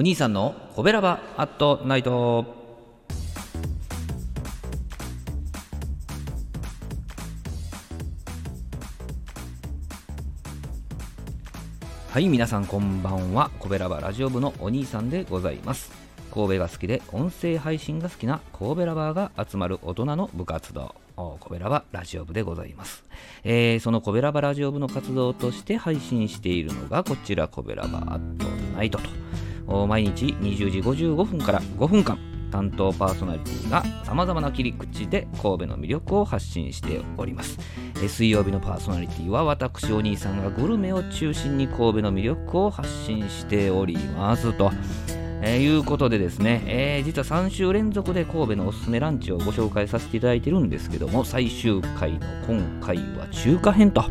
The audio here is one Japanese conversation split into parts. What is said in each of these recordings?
お兄さんのコベラバアットナイト。はい皆さんこんばんは。コベラバラジオ部のお兄さんでございます。神戸が好きで音声配信が好きな神戸ラバーが集まる大人の部活動。コベラバラジオ部でございます、えー、そのコベラバラジオ部の活動として配信しているのがこちらコベラバアットナイトと。毎日20時55分から5分間担当パーソナリティがさまざまな切り口で神戸の魅力を発信しております。水曜日のパーソナリティは私お兄さんがグルメを中心に神戸の魅力を発信しておりますと。えー、いうことでですね、えー、実は3週連続で神戸のおすすめランチをご紹介させていただいてるんですけども、最終回の今回は中華編と。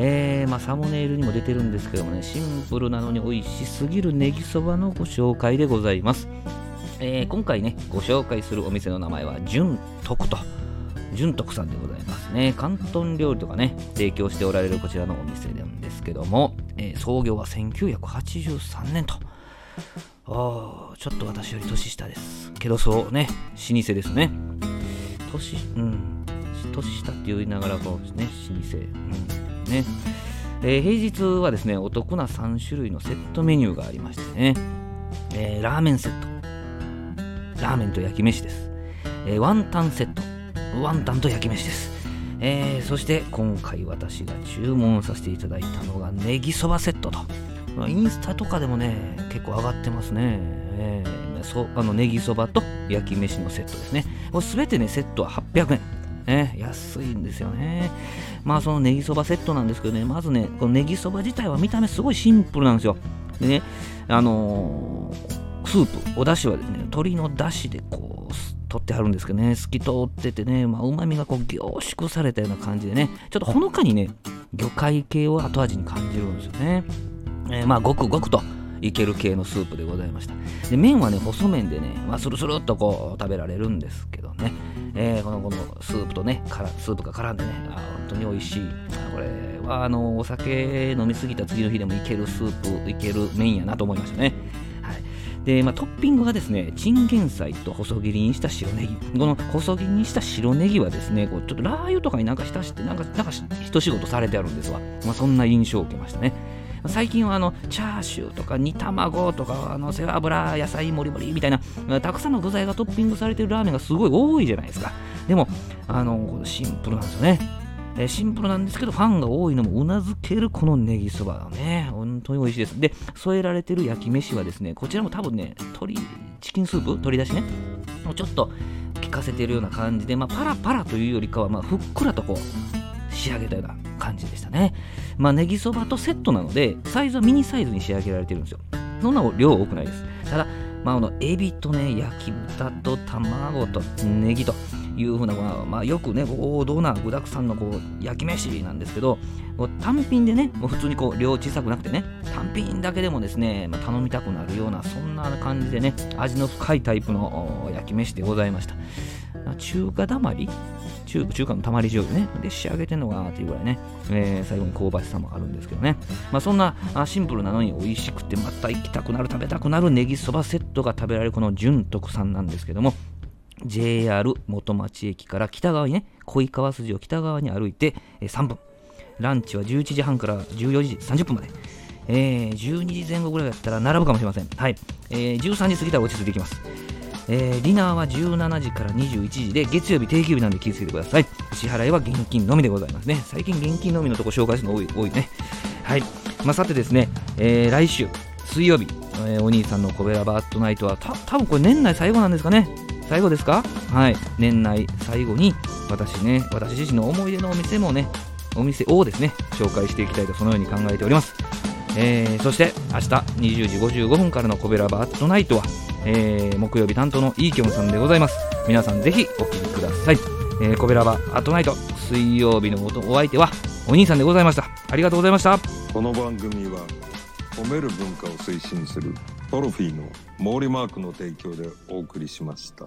えー、まあ、サムネイルにも出てるんですけどもね、シンプルなのに美味しすぎるネギそばのご紹介でございます。えー、今回ね、ご紹介するお店の名前は、純徳と。純徳さんでございますね。広東料理とかね、提供しておられるこちらのお店なんですけども、えー、創業は1983年と。あちょっと私より年下です。けどそうね、老舗ですね。年、うん、年下って言いながらこうですね、老舗。うん、ね。えー、平日はですね、お得な3種類のセットメニューがありましてね、えー、ラーメンセット、ラーメンと焼き飯です。えー、ワンタンセット、ワンタンと焼き飯です。えー、そして今回私が注文させていただいたのがネギそばセットと。インスタとかでもね、結構上がってますね。えー、そあのネギそばと焼き飯のセットですね。すべてね、セットは800円。ね、安いんですよね。まあそのネギそばセットなんですけどね、まずね、このネギそば自体は見た目すごいシンプルなんですよ。でね、あのースープ、お出汁はですね、鶏の出汁でこう、取ってあるんですけどね、透き通っててね、まあ、旨味がこう凝縮されたような感じでね、ちょっとほのかにね、魚介系を後味に感じるんですよね。えー、まあ、ごくごくといける系のスープでございました。で、麺はね、細麺でね、まあ、スルスルっとこう食べられるんですけどね、えー、このこのスープとね、からスープが絡んでね、あ本当に美味しい。これはあのお酒飲みすぎた次の日でもいけるスープ、いける麺やなと思いましたね。で、まあ、トッピングがですね、チンゲン菜と細切りにした白ネギ。この細切りにした白ネギはですね、こうちょっとラー油とかになんか浸して、なんか、なんか一仕事されてあるんですわ。まあ、そんな印象を受けましたね。最近はあのチャーシューとか煮卵とかあの背脂野菜もりもりみたいなたくさんの具材がトッピングされてるラーメンがすごい多いじゃないですか。でもあのシンプルなんですよね。えシンプルなんですけど、ファンが多いのもうなずけるこのネギそばね、本当に美味しいです。で、添えられてる焼き飯はですね、こちらも多分ね、鶏、チキンスープ？鶏だしね、もうちょっと効かせてるような感じで、まあ、パラパラというよりかは、まあ、ふっくらとこう、仕上げたような感じでしたね。まあ、ネギそばとセットなので、サイズはミニサイズに仕上げられてるんですよ。そんな量多くないです。ただ、まあ、あのエビとね、焼き豚と卵とネギと、いうふうな、まあ、よくね、王道な具だくさんのこう焼き飯なんですけど、単品でね、もう普通にこう量小さくなくてね、単品だけでもですね、まあ、頼みたくなるような、そんな感じでね、味の深いタイプの焼き飯でございました。中華だまり中中華のたまり醤油ね、で仕上げてんのかなっていうぐらいね、えー、最後に香ばしさもあるんですけどね。まあ、そんなシンプルなのに美味しくて、また行きたくなる、食べたくなるネギそばセットが食べられるこの純徳さんなんですけども、JR 元町駅から北側にね、恋川筋を北側に歩いて3分。ランチは11時半から14時30分まで。えー、12時前後ぐらいだったら並ぶかもしれません。はい。えー、13時過ぎたら落ち着いていきます。えー、ディナーは17時から21時で、月曜日定休日なんで気をつけてください。支払いは現金のみでございますね。最近現金のみのとこ紹介するの多い多いね。はい。まあ、さてですね、えー、来週、水曜日、えー、お兄さんのコベラバットナイトは、た多分これ年内最後なんですかね。最後ですか？はい。年内最後に、私ね、私自身の思い出のお店もね、お店をですね、紹介していきたいとそのように考えております。えー、そして明日20時55分からのコベラバットナイトは、えー、木曜日担当のイーキョンさんでございます。皆さんぜひお聴きください。えー、コベラバアトナイト水曜日のお相手はお兄さんでございました。ありがとうございました。この番組は褒める文化を推進するトロフィーの毛利マークの提供でお送りしました。